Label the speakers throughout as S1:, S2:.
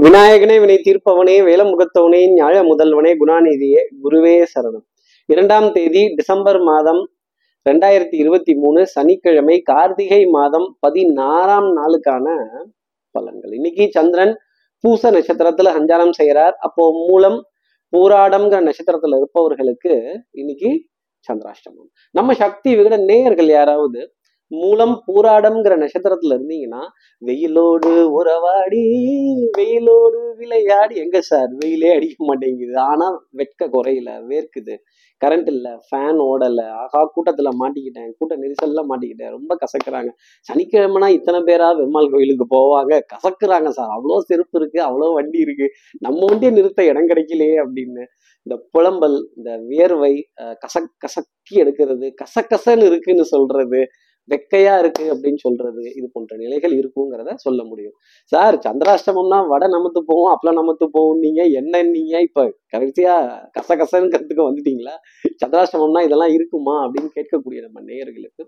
S1: விநாயகனே வினை தீர்ப்பவனே வேலமுகத்தவனே ஞாழ முதல்வனே குணாநிதியே குருவே சரணம். இரண்டாம் தேதி டிசம்பர் மாதம் ரெண்டாயிரத்தி இருபத்தி மூணு சனிக்கிழமை கார்த்திகை மாதம் பதினாறாம் நாளுக்கான பலன்கள். இன்னைக்கு சந்திரன் பூச நட்சத்திரத்துல சஞ்சாரம் செய்கிறார். அப்போ மூலம் பூராடம்ங்கிற நட்சத்திரத்துல இருப்பவர்களுக்கு இன்னைக்கு சந்திராஷ்டமம். நம்ம சக்தி விகட நேயர்கள் யாராவது மூலம் பூராடம்ங்கிற நட்சத்திரத்துல இருந்தீங்கன்னா வெயிலோடு உறவாடி வெயிலோடு விளையாடி எங்க சார்? வெயிலே அடிக்க மாட்டேங்குது. ஆனா வெட்க குறையில வேர்க்குது. கரண்ட் இல்ல ஃபேன் ஓடல. ஆகா கூட்டத்துல மாட்டிக்கிட்டேன். கூட்ட நெரிசல்ல மாட்டிக்கிட்டேன். ரொம்ப கசக்குறாங்க. சனிக்கிழமைனா இத்தனை பேரா பெருமாள் கோயிலுக்கு போவாங்க. கசக்குறாங்க சார். அவ்வளோ செருப்பு இருக்கு அவ்வளோ வண்டி இருக்கு. நம்ம வண்டியை நிறுத்த இடம் கிடைக்கலையே அப்படின்னு. இந்த புலம்பல் இந்த வியர்வை கசக் கசக்கி எடுக்கிறது கசகசன்னு இருக்குன்னு சொல்றது வெக்கையா இருக்கு அப்படின்னு சொல்றது இது போன்ற நிலைகள் இருக்குங்கிறத சொல்ல முடியும். சார் சந்திராஷ்டமம்னா வடை நமத்து போவோம் அப்பெல்லாம் நமத்து போவோம் நீங்க என்ன நீங்க இப்ப கடைசியா கசகசங்கிறதுக்கு வந்துட்டீங்களா? சந்திராஷ்டமம்னா இதெல்லாம் இருக்குமா? அப்படின்னு கேட்கக்கூடிய நம்ம நேயர்களுக்கு.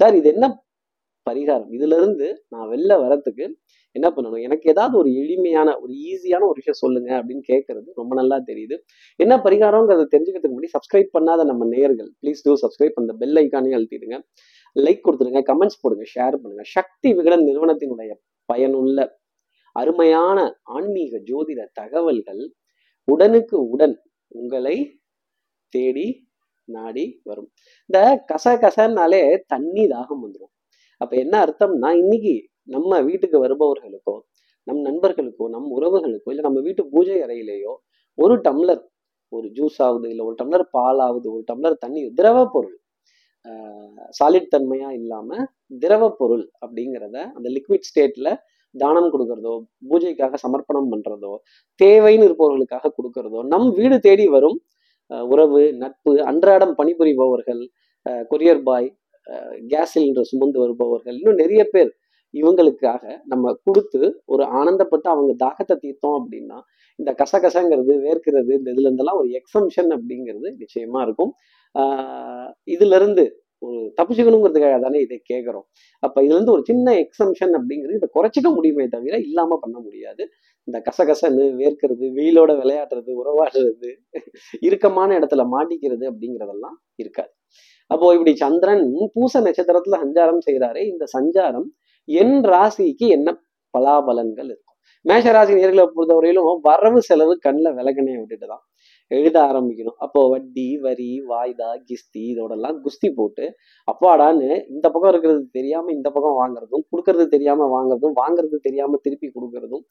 S1: சார் இது என்ன பரிகாரம்? இதுல இருந்து நான் வெளில வரத்துக்கு என்ன பண்ணணும்? எனக்கு ஏதாவது ஒரு எளிமையான ஒரு ஈஸியான ஒரு விஷயம் சொல்லுங்க அப்படின்னு கேட்கறது ரொம்ப நல்லா தெரியுது. என்ன பரிகாரங்கிறத தெரிஞ்சுக்கிறதுக்கு முன்னாடி சப்ஸ்கிரைப் பண்ணாத நம்ம நேயர்கள் ப்ளீஸ் டூ சப்ஸ்கிரைப் அந்த பெல் ஐக்கானே அழுத்திடுங்க. லைக் கொடுத்துருங்க கமெண்ட்ஸ் போடுங்க ஷேர் பண்ணுங்க. சக்தி விகடன் நிறுவனத்தினுடைய பயனுள்ள அருமையான ஆன்மீக ஜோதிட தகவல்கள் உடனுக்கு உடன் உங்களை தேடி நாடி வரும். இந்த கச கசன்னாலே தண்ணி தாகம் வந்துடும் அப்ப என்ன அர்த்தம்னா இன்னைக்கு நம்ம வீட்டுக்கு வருபவர்களுக்கோ நம் நண்பர்களுக்கோ நம் உறவுகளுக்கோ இல்லை நம்ம வீட்டு பூஜை அறையிலேயோ ஒரு டம்ளர் ஒரு ஜூஸ் ஆகுது இல்லை ஒரு டம்ளர் பால் ஆகுது ஒரு டம்ளர் தண்ணி திரவ பொருள் சாலிட் தன்மையா இல்லாம திரவ பொருள் அப்படிங்கிறத அந்த லிக்விட் ஸ்டேட்ல தானம் கொடுக்கறதோ பூஜைக்காக சமர்ப்பணம் பண்றதோ தேவைன்னு இருப்பவர்களுக்காக கொடுக்கறதோ நம் வீடு தேடி வரும் உறவு நட்பு அன்றாடம் பணிபுரிபவர்கள் கொரியர் பாய் கேஸ் சிலிண்டர் சுமந்து வருபவர்கள் இன்னும் நிறைய பேர் இவங்களுக்காக நம்ம கொடுத்து ஒரு ஆனந்தப்பட்டு அவங்க தாகத்தை தீர்த்தோம் அப்படின்னா இந்த கசகசங்கிறது வேர்க்கிறது இந்த இதுல இருந்தெல்லாம் ஒரு எக்ஸம்ஷன் அப்படிங்கிறது நிச்சயமா இருக்கும். ஆஹ் இதுல இருந்து ஒரு தப்பிச்சுக்கணுங்கிறதுக்காக தானே இதை கேட்குறோம். அப்ப இதுல இருந்து ஒரு சின்ன எக்ஸம்ஷன் அப்படிங்கிறது இதை குறைச்சிக்க முடியுமே தவிர இல்லாம பண்ண முடியாது. இந்த கசகசன்னு வேர்க்கிறது வெயிலோட விளையாடுறது உறவாடுறது இறுக்கமான இடத்துல மாட்டிக்கிறது அப்படிங்கிறதெல்லாம் இருக்காது. அப்போ இப்படி சந்திரன் பூச நட்சத்திரத்துல சஞ்சாரம் செய்கிறாரே இந்த சஞ்சாரம் என் ராசிக்கு என்ன பலாபலன்கள் இருக்கும்? மேஷ ராசி நேர்களை பொறுத்தவரையிலும் வரவு செலவு கண்ணில் விலகனையை விட்டுட்டு தான் எழுத ஆரம்பிக்கணும். அப்போ வட்டி வரி வாய்தா கிஸ்தி இதோடெல்லாம் குஸ்தி போட்டு அப்பாடான்னு இந்த பக்கம் இருக்கிறது தெரியாம இந்த பக்கம் வாங்குறதும் கொடுக்கறது தெரியாம வாங்குறதும் வாங்குறது தெரியாம திருப்பி கொடுக்கறதும்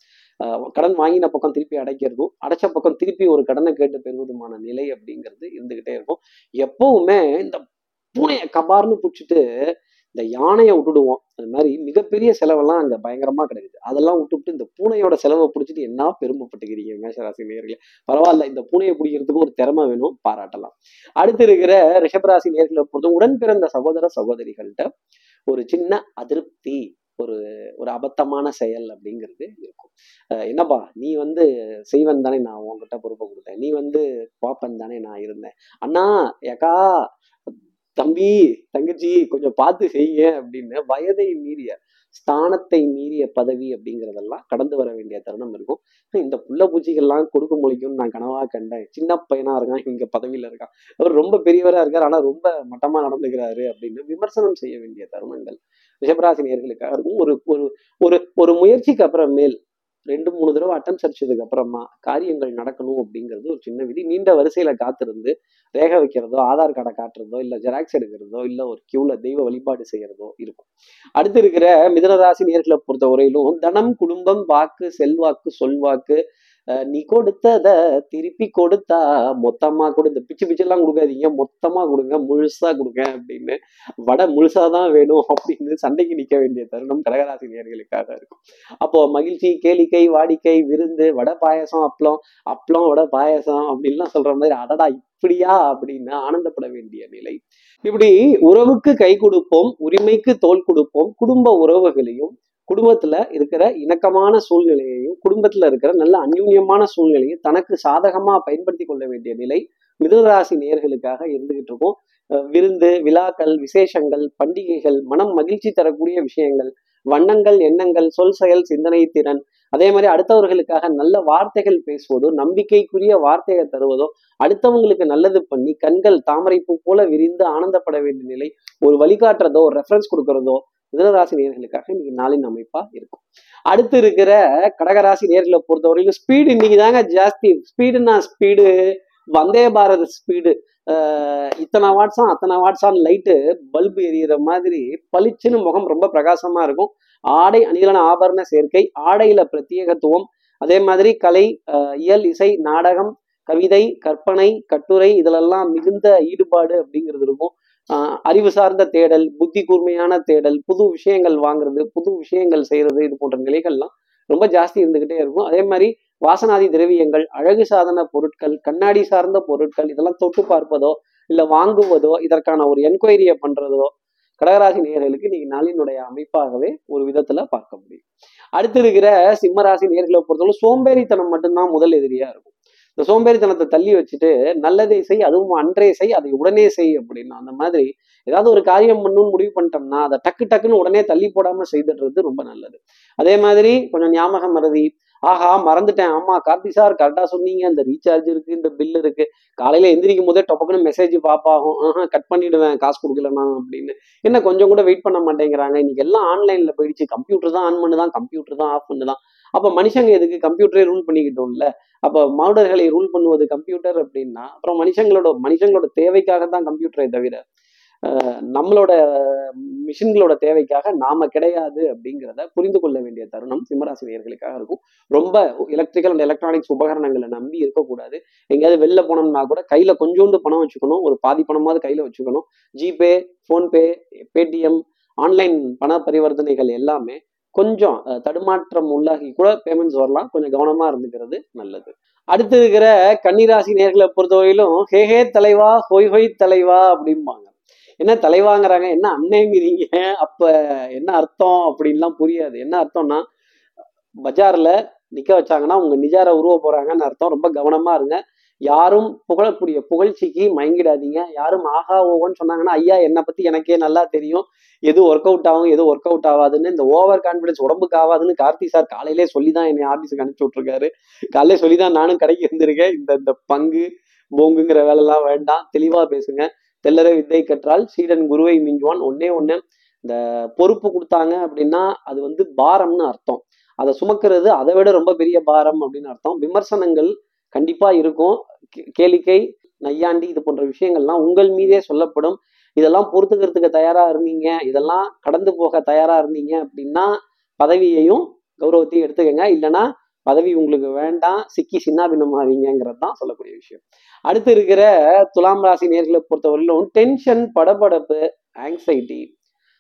S1: கடன் வாங்கின பக்கம் திருப்பி அடைக்கிறதும் அடைச்ச பக்கம் திருப்பி ஒரு கடனை கேட்டு பெறுவதுமான நிலை அப்படிங்கிறது இருந்துகிட்டே இருக்கும். எப்பவுமே இந்த பூனையை கபார்னு பிடிச்சிட்டு இந்த யானையை விட்டுடுவோம். அது மாதிரி மிகப்பெரிய செலவெல்லாம் அங்கே பயங்கரமாக கிடைக்குது. அதெல்லாம் விட்டுவிட்டு இந்த பூனையோட செலவை பிடிச்சிட்டு என்ன பெருமைப்பட்டுக்கிறீங்க மேஷராசி நேர்களே பரவாயில்ல இந்த பூனையை பிடிக்கிறதுக்கு ஒரு திறமை வேணும் பாராட்டலாம். அடுத்து இருக்கிற ரிஷபராசி நேர்களை பொறுத்த உடன் பிறந்த சகோதர சகோதரிகள்கிட்ட ஒரு சின்ன அதிருப்தி ஒரு ஒரு அபத்தமான செயல் அப்படிங்கிறது இருக்கும். என்னப்பா நீ வந்து செய்வன் தானே நான் உங்ககிட்ட பொறுப்பை கொடுத்தேன். நீ வந்து பாப்பன் தானே நான் இருந்தேன். அண்ணா ஏக்கா தம்பி தங்கச்சி கொஞ்சம் பார்த்து செய்யுங்க அப்படின்னு வயதை மீறிய ஸ்தானத்தை மீறிய பதவி அப்படிங்கிறதெல்லாம் கடந்து வர வேண்டிய தருணம் இருக்கும். இந்த புள்ள பூச்சிகள்லாம் கொடுக்க முடியும்னு நான் கனவா கண்டேன். சின்ன பையனா இருக்கான் இங்க பதவியில இருக்கான். அவர் ரொம்ப பெரியவரா இருக்கார் ஆனா ரொம்ப மட்டமா நடந்துக்கிறாரு அப்படின்னு விமர்சனம் செய்ய வேண்டிய தருணங்கள். ரிஷபராசி நேர்களுக்காக இருக்கும் ஒரு ஒரு ஒரு ஒரு முயற்சிக்கு மேல் ரெண்டு மூணு தடவை அட்டம் அடிச்சதுக்கு அப்புறமா காரியங்கள் நடக்கணும் அப்படிங்கிறது ஒரு சின்ன விதி. நீண்ட வரிசையில காத்திருந்து ரேக வைக்கிறதோ ஆதார் கார்டை காட்டுறதோ இல்ல ஜெராக்ஸ் எடுக்கிறதோ இல்ல ஒரு கியூல தெய்வ வழிபாடு செய்யறதோ இருக்கும். அடுத்து இருக்கிற மிதனராசி நேர்களை பொறுத்த வரையிலும் தனம் குடும்பம் வாக்கு செல்வாக்கு சொல்வாக்கு நீ கொடுத்தத திருப்பி கொடுத்தா மொத்தமா கொடு. இந்த பிச்சு பிச்செல்லாம் கொடுக்காதீங்க. மொத்தமா கொடுங்க. முழுசா கொடுங்க அப்படின்னு. வடை முழுசாதான் வேணும் அப்படின்னு சண்டைக்கு நிக்க வேண்டிய தருணம் கடகராசி நேர்களுக்காக இருக்கும். அப்போ மகிழ்ச்சி கேளிக்கை வாடிக்கை விருந்து வடை பாயசம் அப்பளம் அப்பளம் வடை பாயசம் அப்படின்லாம் சொல்ற மாதிரி அடடா இப்படியா அப்படின்னு ஆனந்தப்பட வேண்டிய நிலை. இப்படி உறவுக்கு கை கொடுப்போம் உரிமைக்கு தோல் கொடுப்போம் குடும்ப உறவுகளையும் குடும்பத்துல இருக்கிற இணக்கமான சூழ்நிலையையும் குடும்பத்துல இருக்கிற நல்ல அந்யூன்யமான சூழ்நிலையும் தனக்கு சாதகமா பயன்படுத்தி கொள்ள வேண்டிய நிலை மிதுனராசி நேர்களுக்காக இருந்துகிட்டு இருக்கும். விருந்து விழாக்கள் விசேஷங்கள் பண்டிகைகள் மனம் மகிழ்ச்சி தரக்கூடிய விஷயங்கள் வண்ணங்கள் எண்ணங்கள் சொல் செயல் சிந்தனை திறன். அதே மாதிரி அடுத்தவர்களுக்காக நல்ல வார்த்தைகள் பேசுவதோ நம்பிக்கைக்குரிய வார்த்தையை தருவதோ அடுத்தவங்களுக்கு நல்லது பண்ணி கண்கள் தாமரைப்பூ போல விரிந்து ஆனந்தப்பட வேண்டிய நிலை ஒரு வழிகாட்டுறதோ ஒரு ரெஃபரன்ஸ் கொடுக்கறதோ மிதனராசி நேர்களுக்காக இன்னைக்கு நாளின் அமைப்பா இருக்கும். அடுத்து இருக்கிற கடகராசி நேர்களை பொறுத்தவரைக்கும் ஸ்பீடு இன்னைக்கு தாங்க ஜாஸ்தி. ஸ்பீடுனா ஸ்பீடு வந்தே பாரத ஸ்பீடு இத்தனை வாட்ஸா அத்தனை வாட்ஸான் லைட்டு பல்பு எரியிற மாதிரி பளிச்சுன்னு முகம் ரொம்ப பிரகாசமா இருக்கும். ஆடை அணிகளான ஆபரண சேர்க்கை ஆடையில பிரத்யேகத்துவம் அதே மாதிரி கலை இயல் இசை நாடகம் கவிதை கற்பனை கட்டுரை இதிலெல்லாம் மிகுந்த ஈடுபாடு அப்படிங்கிறது இருக்கும். அறிவு சார்ந்த தேடல் புத்தி கூர்மையான தேடல் புது விஷயங்கள் வாங்குறது புது விஷயங்கள் செய்யறது இது போன்ற நிலைகள்லாம் ரொம்ப ஜாஸ்தி இருந்துகிட்டே இருக்கும். அதே மாதிரி வாசனாதி திரவியங்கள் அழகு சாதன பொருட்கள் கண்ணாடி சார்ந்த பொருட்கள் இதெல்லாம் தொட்டு பார்ப்பதோ இல்லை வாங்குவதோ இதற்கான ஒரு என்கொயரியை பண்றதோ கடகராசி நேர்களுக்கு இன்னைக்கு நாளினுடைய அமைப்பாகவே ஒரு விதத்துல பார்க்க முடியும். அடுத்து இருக்கிற சிம்மராசி நேர்களை பொறுத்தவரை சோம்பேறித்தனம் மட்டும்தான் முதல் எதிரியா இருக்கும். இந்த சோம்பேறித்தனத்தை தள்ளி வச்சுட்டு நல்லதை செய் அதுவும் அன்றே செய் அதை உடனே செய் அப்படின்னா அந்த மாதிரி ஏதாவது ஒரு காரியம் பண்ணணும்னு முடிவு பண்ணிட்டோம்னா அதை டக்கு டக்குன்னு உடனே தள்ளி போடாம செய்துடுறது ரொம்ப நல்லது. அதே மாதிரி கொஞ்சம் ஞாபகம் மறதி. ஆஹா மறந்துட்டேன். ஆமா கார்த்தி சார் கரெக்டா சொன்னீங்க. இந்த ரீசார்ஜ் இருக்கு இந்த பில் இருக்கு. காலையில எந்திரிக்கும் போதே டொப்பக்குன்னு மெசேஜ் பாப்பாகும் ஆஹா கட் பண்ணிடுவேன் காசு கொடுக்கலனா அப்படின்னு. என்ன கொஞ்சம் கூட வெயிட் பண்ண மாட்டேங்கிறாங்க. இன்னைக்கு எல்லாம் ஆன்லைன்ல போயிடுச்சு. கம்ப்யூட்டர் தான் ஆன் பண்ணுதான் கம்ப்யூட்டர் தான் ஆஃப் பண்ணுதான். அப்போ மனுஷங்க எதுக்கு கம்ப்யூட்டரே ரூல் பண்ணிக்கிட்டோம்ல? அப்போ மாடர்களை ரூல் பண்ணுவது கம்ப்யூட்டர் அப்படின்னா அப்புறம் மனுஷங்களோட மனுஷங்களோட தேவைக்காக தான் கம்ப்யூட்டரை தவிர நம்மளோட மிஷின்களோட தேவைக்காக நாம கிடையாது அப்படிங்கிறத புரிந்து கொள்ள வேண்டிய தருணம் சிம்மராசினியர்களுக்காக இருக்கும். ரொம்ப எலக்ட்ரிக்கல் அண்ட் எலக்ட்ரானிக்ஸ் உபகரணங்களை நம்பி இருக்கக்கூடாது. எங்கேயாவது வெளில போனோம்னா கூட கையில கொஞ்சோண்டு பணம் வச்சுக்கணும். ஒரு பாதி பணமாவது கையில வச்சுக்கணும். ஜிபே ஃபோன்பே பேடிஎம் ஆன்லைன் பண பரிவர்த்தனைகள் எல்லாமே கொஞ்சம் தடுமாற்றம் உள்ளாகி கூட பேமெண்ட்ஸ் வரலாம். கொஞ்சம் கவனமாக இருந்துக்கிறது நல்லது. அடுத்து இருக்கிற கன்னிராசி நேர்களை பொறுத்தவரையிலும் ஹே ஹே தலைவா ஹொய் ஹொய் தலைவா அப்படிம்பாங்க. என்ன தலைவாங்கிறாங்க? என்ன அன்னைங்கிறீங்க அப்ப என்ன அர்த்தம் அப்படின்லாம் புரியாது. என்ன அர்த்தம்னா பஜார்ல நிக்க வச்சாங்கன்னா உங்க நிஜாரை உருவ போறாங்கன்னு அர்த்தம். ரொம்ப கவனமா இருங்க. யாரும் புகழக்கூடிய புகழ்ச்சிக்கு மயங்கிடாதீங்க. யாரும் ஆஹா ஓகோன்னு சொன்னாங்கன்னா ஐயா என்னை பத்தி எனக்கே நல்லா தெரியும். எது ஒர்க் அவுட் ஆகும் எது ஒர்க் அவுட் ஆகாதுன்னு இந்த ஓவர் கான்பிடன்ஸ் உடம்புக்கு ஆகாதுன்னு கார்த்தி சார் காலையிலே சொல்லி தான் என்னை ஆபீஸுக்கு அனுப்பிச்சு விட்டுருக்காரு. காலையிலே சொல்லி தான் நானும் கடைக்கு இருந்திருக்கேன் இந்த இந்த பங்கு போங்குங்கிற வேலைலாம் வேண்டாம். தெளிவா பேசுங்க. தெல்லற வித்தை கற்றால் சீடன் குருவை மிஞ்சுவான். ஒன்னே ஒண்ணு. இந்த பொறுப்பு கொடுத்தாங்க அப்படின்னா அது வந்து பாரம்னு அர்த்தம். அதை சுமக்கிறது அதை விட ரொம்ப பெரிய பாரம் அப்படின்னு அர்த்தம். விமர்சனங்கள் கண்டிப்பா இருக்கும். கே- கேளிக்கை நையாண்டி இது போன்ற விஷயங்கள்லாம் உங்கள் மீதே சொல்லப்படும். இதெல்லாம் பொறுத்துக்கிறதுக்கு தயாரா இருந்தீங்க. இதெல்லாம் கடந்து போக தயாரா இருந்தீங்க அப்படின்னா பதவியையும் கௌரவத்தையும் எடுத்துக்கங்க. இல்லைன்னா பதவி உங்களுக்கு வேண்டாம். சிக்கி சின்னாபின்னமாவீங்கிறது தான் சொல்லக்கூடிய விஷயம். அடுத்து இருக்கிற துலாம் ராசி நேர்களை பொறுத்தவரையிலும் டென்ஷன் படபடப்பு ஆங்ஸைட்டி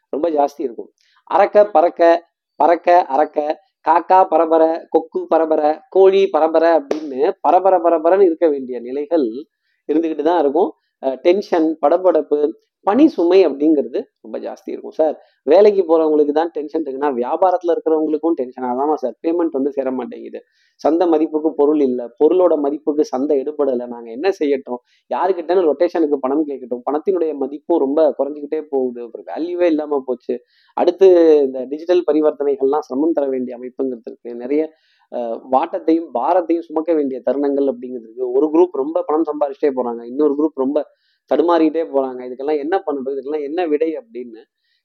S1: ரொம்ப ஜாஸ்தி இருக்கும். அறக்க பறக்க பறக்க அறக்க காக்கா பரபரை கொக்கு பரபரை கோழி பரபரை அப்படின்னு பரபர பரபரன்னு இருக்க வேண்டிய நிலைகள் இருந்துக்கிட்டு தான் இருக்கும் டென்ஷன் படபடப்பு பணி சுமை அப்படிங்கிறது ரொம்ப ஜாஸ்தி இருக்கும் சார் வேலைக்கு போறவங்களுக்கு தான் டென்ஷன் இருக்குன்னா வியாபாரத்துல இருக்கிறவங்களுக்கும் டென்ஷன் ஆகாம சார் பேமெண்ட் வந்து சேர மாட்டேங்குது. சந்தை மதிப்புக்கு பொருள் இல்லை. பொருளோட மதிப்புக்கு சந்தை எடுபடலை. நாங்க என்ன செய்யட்டும்? யாருக்கிட்டன்னு ரொட்டேஷனுக்கு பணம் கேட்கட்டும். பணத்தினுடைய மதிப்பும் ரொம்ப குறைஞ்சிக்கிட்டே போகுது. ஒரு வேல்யூவே இல்லாம போச்சு. அடுத்து இந்த டிஜிட்டல் பரிவர்த்தனைகள்லாம் சிரமம் தர வேண்டிய அமைப்புங்கிறது இருக்கு. நிறைய வாட்டத்தையும் பாரத்தையும் சுமக்க வேண்டிய தருணங்கள் அப்படிங்கிறதுக்கு ஒரு குரூப் ரொம்ப பணம் சம்பாரிச்சிட்டே போறாங்க. இன்னொரு குரூப் ரொம்ப தடுமாறிக்கிட்டே போறாங்க. இதுக்கெல்லாம் என்ன பண்ணணும்? இதுக்கெல்லாம் என்ன விடை அப்படின்னு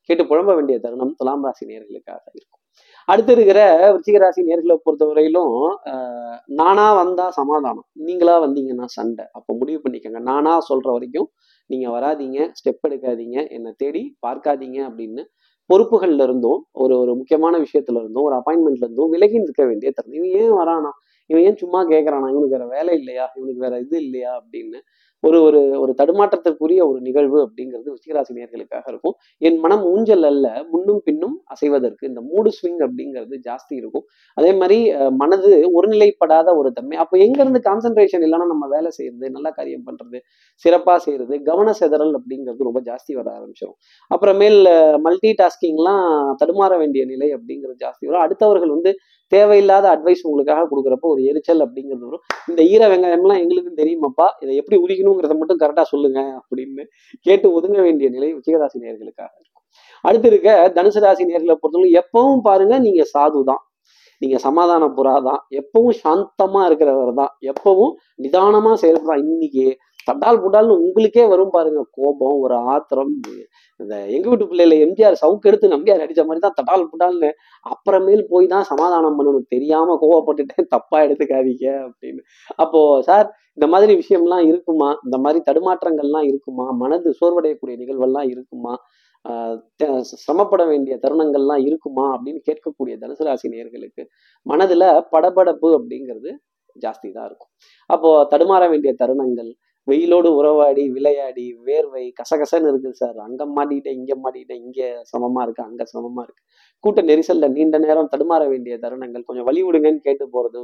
S1: கேட்டு புழம்ப வேண்டிய தருணம் துலாம் ராசி நேர்களுக்காக இருக்கும். அடுத்து இருக்கிற விருச்சிக ராசி நேர்களை பொறுத்தவரையிலும் ஆஹ், நானா வந்தா சமாதானம். நீங்களா வந்தீங்கன்னா சண்டை. அப்போ முடிவு பண்ணிக்கோங்க. நானா சொல்ற வரைக்கும் நீங்க வராதீங்க ஸ்டெப் எடுக்காதீங்க என்னை தேடி பார்க்காதீங்க அப்படின்னு பொறுப்புகள்ல இருந்தும் ஒரு ஒரு முக்கியமான விஷயத்துல இருந்தும் ஒரு அப்பாயின்மெண்ட்ல இருந்தும் விலகி நிற்க வேண்டிய தருணம். இவன் ஏன் வரானா? இவன் ஏன் சும்மா கேட்கறானா இவனுக்கு வேற வேலை இல்லையா? இவனுக்கு வேற இது இல்லையா? அப்படின்னு ஒரு ஒரு ஒரு தடுமாற்றத்திற்குரிய ஒரு நிகழ்வு அப்படிங்கிறது விருச்சிகராசி நேர்களுக்காக இருக்கும். என் மனம் ஊஞ்சல் அல்ல முன்னும் பின்னும் அசைவதற்கு. இந்த மூடு ஸ்விங் அப்படிங்கிறது ஜாஸ்தி இருக்கும். அதே மாதிரி மனது ஒருநிலைப்படாத ஒரு தன்மை. அப்போ எங்கேருந்து கான்சன்ட்ரேஷன் கான்சென்ட்ரேஷன் இல்லைன்னா நம்ம வேலை செய்யறது நல்லா காரியம் பண்றது சிறப்பாக செய்யறது கவன சிதறல் அப்படிங்கிறது ரொம்ப ஜாஸ்தி வர ஆரம்பிச்சிடும் அப்புறமேல் மல்டி டாஸ்கிங்லாம் தடுமாற வேண்டிய நிலை அப்படிங்கிறது ஜாஸ்தி வரும். அடுத்தவர்கள் வந்து தேவையில்லாத அட்வைஸ் உங்களுக்காக கொடுக்குறப்போ ஒரு எரிச்சல் அப்படிங்கிறது வரும். இந்த ஈர வெங்காயம்லாம் எங்களுக்கும் தெரியுமாப்பா? இதை எப்படி உரிக்கணும்? உரிக்கணுங்கிறத மட்டும் கரெக்டாக சொல்லுங்க அப்படின்னு கேட்டு ஒதுங்க வேண்டிய நிலை உச்சிகராசி நேர்களுக்காக இருக்கும். அடுத்து இருக்க தனுசு ராசி நேர்களை பொறுத்தவரை எப்பவும் பாருங்க நீங்க சாது தான் நீங்க சமாதான புறா தான் எப்பவும் சாந்தமா இருக்கிறவர் தான் எப்பவும் நிதானமா செயல்படுறா. இன்னைக்கு தட்டால் புட்டால்னு உங்களுக்கே வரும் பாருங்க கோபம் ஒரு ஆத்திரம் இந்த எங்க வீட்டு பிள்ளையில எம்ஜிஆர் சவுக்கு எடுத்து நம்பியார் அடிச்ச மாதிரி தான் தட்டால் புட்டால்னு அப்புறமேல் போய் தான் சமாதானம் பண்ணணும். தெரியாம கோவப்பட்டுட்டேன். தப்பா எடுத்துக்காதீங்க அப்படின்னு. அப்போ சார் இந்த மாதிரி விஷயம்லாம் இருக்குமா? இந்த மாதிரி தடுமாற்றங்கள்லாம் இருக்குமா? மனது சோர்வடையக்கூடிய நிகழ்வெல்லாம் இருக்குமா? சிரமப்பட வேண்டிய தருணங்கள்லாம் இருக்குமா? அப்படின்னு கேட்கக்கூடிய தனுசு ராசி நேர்களுக்கு மனதுல படபடப்பு அப்படிங்கிறது ஜாஸ்தி தான் இருக்கும். அப்போ தடுமாற வேண்டிய தருணங்கள் வெயிலோடு உறவாடி விளையாடி வேர்வை கசகசன்னு இருக்குது சார். அங்க மாட்டிக்கிட்டேன் இங்க மாட்டிக்கிட்டேன் இங்க சமமா இருக்கு அங்க சமமா இருக்கு. கூட்ட நெரிசல்ல நீண்ட நேரம் தடுமாற வேண்டிய தருணங்கள். கொஞ்சம் வழி விடுங்கன்னு கேட்டு போறது.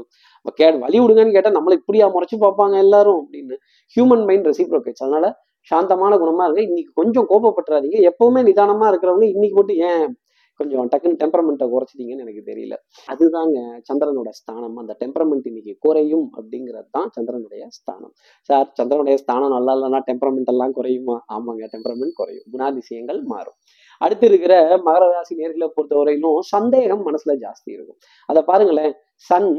S1: கே வழி விடுங்கன்னு கேட்டா நம்மளை இப்படியா முறைச்சு பார்ப்பாங்க எல்லாரும் அப்படின்னு ஹியூமன் மைண்ட் ரெசிப்ரோகேட்ஸ் அதனால சாந்தமான குணமா இருக்கு இன்னைக்கு கொஞ்சம் கோபப்பட்டுறாதீங்க. எப்பவுமே நிதானமா இருக்கிறவங்க இன்னைக்கு மட்டும் ஏன் கொஞ்சம் டக்குன்னு டெம்பரமெண்ட்டை குறைச்சிட்டீங்கன்னு எனக்கு தெரியல. அதுதாங்க சந்திரனோட ஸ்தானம். அந்த டெம்பரமெண்ட் இன்னைக்கு குறையும் அப்படிங்கிறது தான் சந்திரனுடைய ஸ்தானம். சார் சந்திரனுடைய ஸ்தானம் நல்லா இல்லைன்னா டெம்பரமெண்ட் எல்லாம் குறையுமா? ஆமாங்க டெம்பரமெண்ட் குறையும். குணாதிசயங்கள் மாறும். அடுத்து இருக்கிற மகர ராசி நேர்களை பொறுத்தவரையிலும் சந்தேகம் மனசுல ஜாஸ்தி இருக்கும். அதை பாருங்களேன். சன்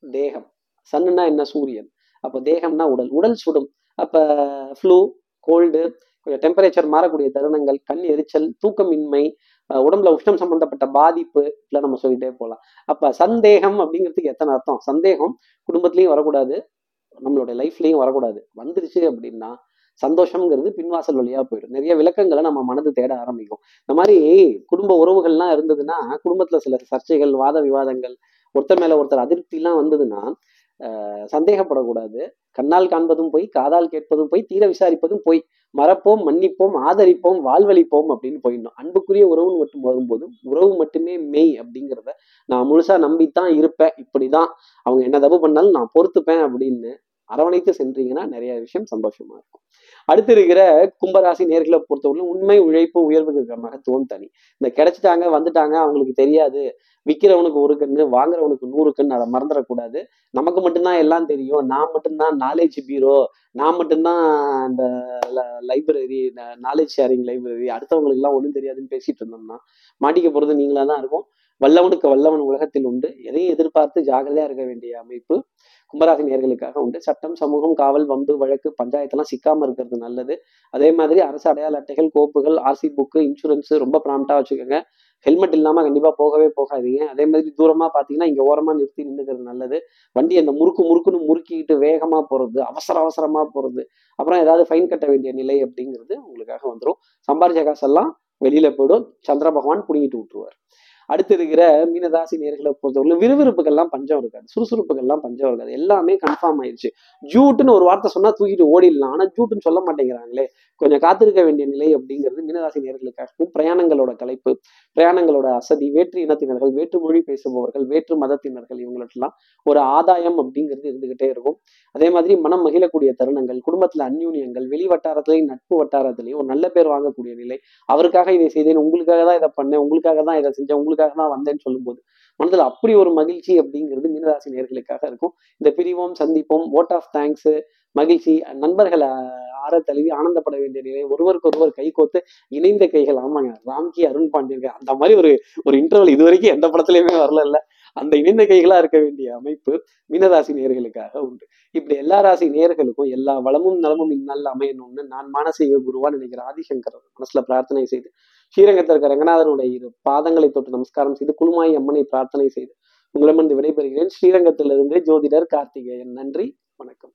S1: தேகம். சன்னுன்னா என்ன? சூரியன். அப்போ தேகம்னா உடல். உடல் சுடும். அப்போ ஃப்ளூ கோல்டு கொஞ்சம் டெம்பரேச்சர் மாறக்கூடிய தருணங்கள் கண் எரிச்சல் தூக்கமின்மை உடம்புல உஷ்ணம் சம்பந்தப்பட்ட பாதிப்பு இல்லை நம்ம சொல்லிட்டே போகலாம். அப்ப சந்தேகம் அப்படிங்கிறதுக்கு எத்தனை அர்த்தம்? சந்தேகம் குடும்பத்திலையும் வரக்கூடாது நம்மளுடைய லைஃப்லயும் வரக்கூடாது. வந்துருச்சு அப்படின்னா சந்தோஷம்ங்கிறது பின்வாசல் வழியா போயிடும். நிறைய விளக்கங்களை நம்ம மனது தேட ஆரம்பிக்கும். இந்த மாதிரி குடும்ப உறவுகள்லாம் இருந்ததுன்னா குடும்பத்துல சில சர்ச்சைகள் வாத விவாதங்கள் ஒருத்தர் மேல ஒருத்தர் அதிருப்திலாம் வந்ததுன்னா ஆஹ் சந்தேகப்படக்கூடாது. கண்ணால் காண்பதும் போய் காதால் கேட்பதும் போய் தீர விசாரிப்பதும் போய் மறப்போம் மன்னிப்போம் ஆதரிப்போம் வாழ்வழிப்போம் அப்படின்னு போயிடணும். அன்புக்குரிய உறவுன்னு மட்டும் வரும்போது உறவு மட்டுமே மெய் அப்படிங்கிறத நான் முழுசா நம்பித்தான் இருப்பேன். இப்படிதான். அவங்க என்ன தப்பு பண்ணாலும் நான் பொறுத்துப்பேன் அப்படின்னு அரவணைத்து சென்றீங்கன்னா நிறைய விஷயம் சந்தோஷமா இருக்கும். அடுத்து இருக்கிற கும்பராசி நேர்களை பொறுத்தவரையிலும் உண்மை உழைப்பு உயர்வுக்கு இருக்கிற மகத்துவம் தனி. இந்த கிடைச்சிட்டாங்க வந்துட்டாங்க அவங்களுக்கு தெரியாது. விற்கிறவனுக்கு ஒரு கண்ணு வாங்குறவனுக்கு நூறு கண்ணு அதை மறந்துடக்கூடாது. நமக்கு மட்டும்தான் எல்லாம் தெரியும். நான் மட்டும்தான் நாலேஜ் பீரோ நான் மட்டும்தான் இந்த லைப்ரரி நாலேஜ் ஷேரிங் லைப்ரரி அடுத்தவங்களுக்கு எல்லாம் ஒன்றும் தெரியாதுன்னு பேசிட்டு இருந்தோம்னா மாட்டிக்க போறது நீங்களா தான் இருக்கும். வல்லவனுக்கு வல்லவன் உலகத்தில் உண்டு. எதையும் எதிர்பார்த்து ஜாகிரதையா இருக்க வேண்டிய அமைப்பு கும்பராசி நேர்களுக்காக உண்டு. சட்டம் சமூகம் காவல் வம்பு வழக்கு பஞ்சாயத்தெல்லாம் சிக்காம இருக்கிறது நல்லது. அதே மாதிரி அரசு அடையாள அட்டைகள் கோப்புகள் ஆர்சி புக்கு இன்சூரன்ஸ் ரொம்ப ப்ராம்ப்டா வச்சுக்கோங்க. ஹெல்மெட் இல்லாம கண்டிப்பா போகவே போகாதீங்க. அதே மாதிரி தூரமா பாத்தீங்கன்னா இங்க ஓரமா நிறுத்தி நின்றுக்கிறது நல்லது. வண்டி அந்த முறுக்கு முறுக்குன்னு முறுக்கிட்டு வேகமா போறது அவசர அவசரமா போறது அப்புறம் ஏதாவது ஃபைன் கட்ட வேண்டிய நிலை அப்படிங்கிறது உங்களுக்காக வந்துடும் சம்பாரிச்ச காசெல்லாம் வெளியில போயிடும். சந்திர பகவான் புடிங்கிட்டு விட்டுருவார் அடுத்து இருக்கிற மீனராசி நேர்களை பொறுத்தவரை விறுவிறுப்புகள்லாம் பஞ்சம் இருக்காது. சுறுசுறுப்புகள்லாம் பஞ்சம் இருக்காது. எல்லாமே கன்ஃபார்ம் ஆயிடுச்சு ஜூட்டுன்னு ஒரு வார்த்தை சொன்னா தூக்கிட்டு ஓடிடலாம். ஆனா ஜூட்டுன்னு சொல்ல மாட்டேங்கிறாங்களே. கொஞ்சம் காத்திருக்க வேண்டிய நிலை அப்படிங்கிறது மீனராசி நேர்களுக்காகவும் பிரயாணங்களோட கலைப்பு பிரயாணங்களோட அசதி வேற்று இனத்தினர்கள் வேற்று மொழி பேசுபவர்கள் வேற்று மதத்தினர்கள் இவங்களுக்கெல்லாம் ஒரு ஆதாயம் அப்படிங்கிறது இருந்துகிட்டே இருக்கும். அதே மாதிரி மனம் மகிழக்கூடிய தருணங்கள் குடும்பத்துல அந்யூன்யங்கள் வெளி வட்டாரத்திலையும் நட்பு வட்டாரத்திலையும் ஒரு நல்ல பேர் வாங்கக்கூடிய நிலை. அவருக்காக இதை செய்தேன் உங்களுக்காக தான் இதை பண்ணேன் உங்களுக்காக தான் இதை செஞ்சேன் உங்களுக்காக தான் வந்தேன்னு சொல்லும்போது மனதில் அப்படி ஒரு மகிழ்ச்சி அப்படிங்கிறது மீனராசி நேர்களுக்காக இருக்கும். இந்த பிரிவோம் சந்திப்போம் ஓட் ஆஃப் தேங்க்ஸ் மகிழ்ச்சி நண்பர்களை ஆற தழுவி ஆனந்தப்பட வேண்டிய நிலை ஒருவருக்கு ஒருவர் கை கோத்து இணைந்த கைகள். ஆமாங்க ராம்கி அருண் பாண்டியன் அந்த மாதிரி ஒரு ஒரு இன்டர்வல் இது வரைக்கும் எந்த படத்துலையுமே வரல இல்ல. அந்த இணைந்த கைகளா இருக்க வேண்டிய அமைப்பு மீனராசி நேர்களுக்காக உண்டு. இப்படி எல்லா ராசி நேர்களுக்கும் எல்லா வளமும் நலமும் இந்நாள் அமையணும்னு நான் மானசீக குருவா நினைக்கிற ஆதிசங்கர் மனசுல பிரார்த்தனை செய்து ஸ்ரீரங்கத்தில் இருக்க ரங்கநாதனுடைய இரு பாதங்களை தொட்டு நமஸ்காரம் செய்து குழுமாய் அம்மனை பிரார்த்தனை செய்து உங்களிடமிருந்து விடைபெறுகிறேன். ஸ்ரீரங்கத்திலிருந்து ஜோதிடர் கார்த்திகேயன். நன்றி வணக்கம்.